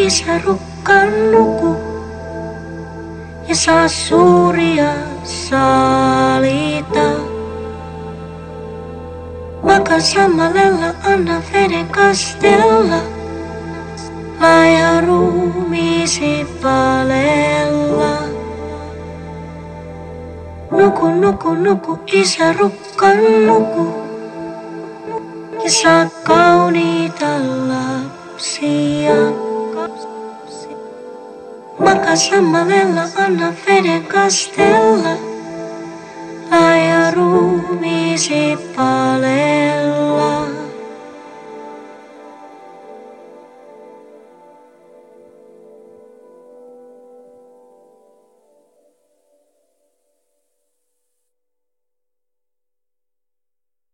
nuku, isä rukkaan nuku. Ja saa suuria saalita. Makaa sammalella, anna veden kastella. Laaja ruumiisi palella. Nuku, nuku, nuku, isä rukkaan nuku. Ja saa kauniita sammalella, anna veden kastella. Laaja ruumiisi palella.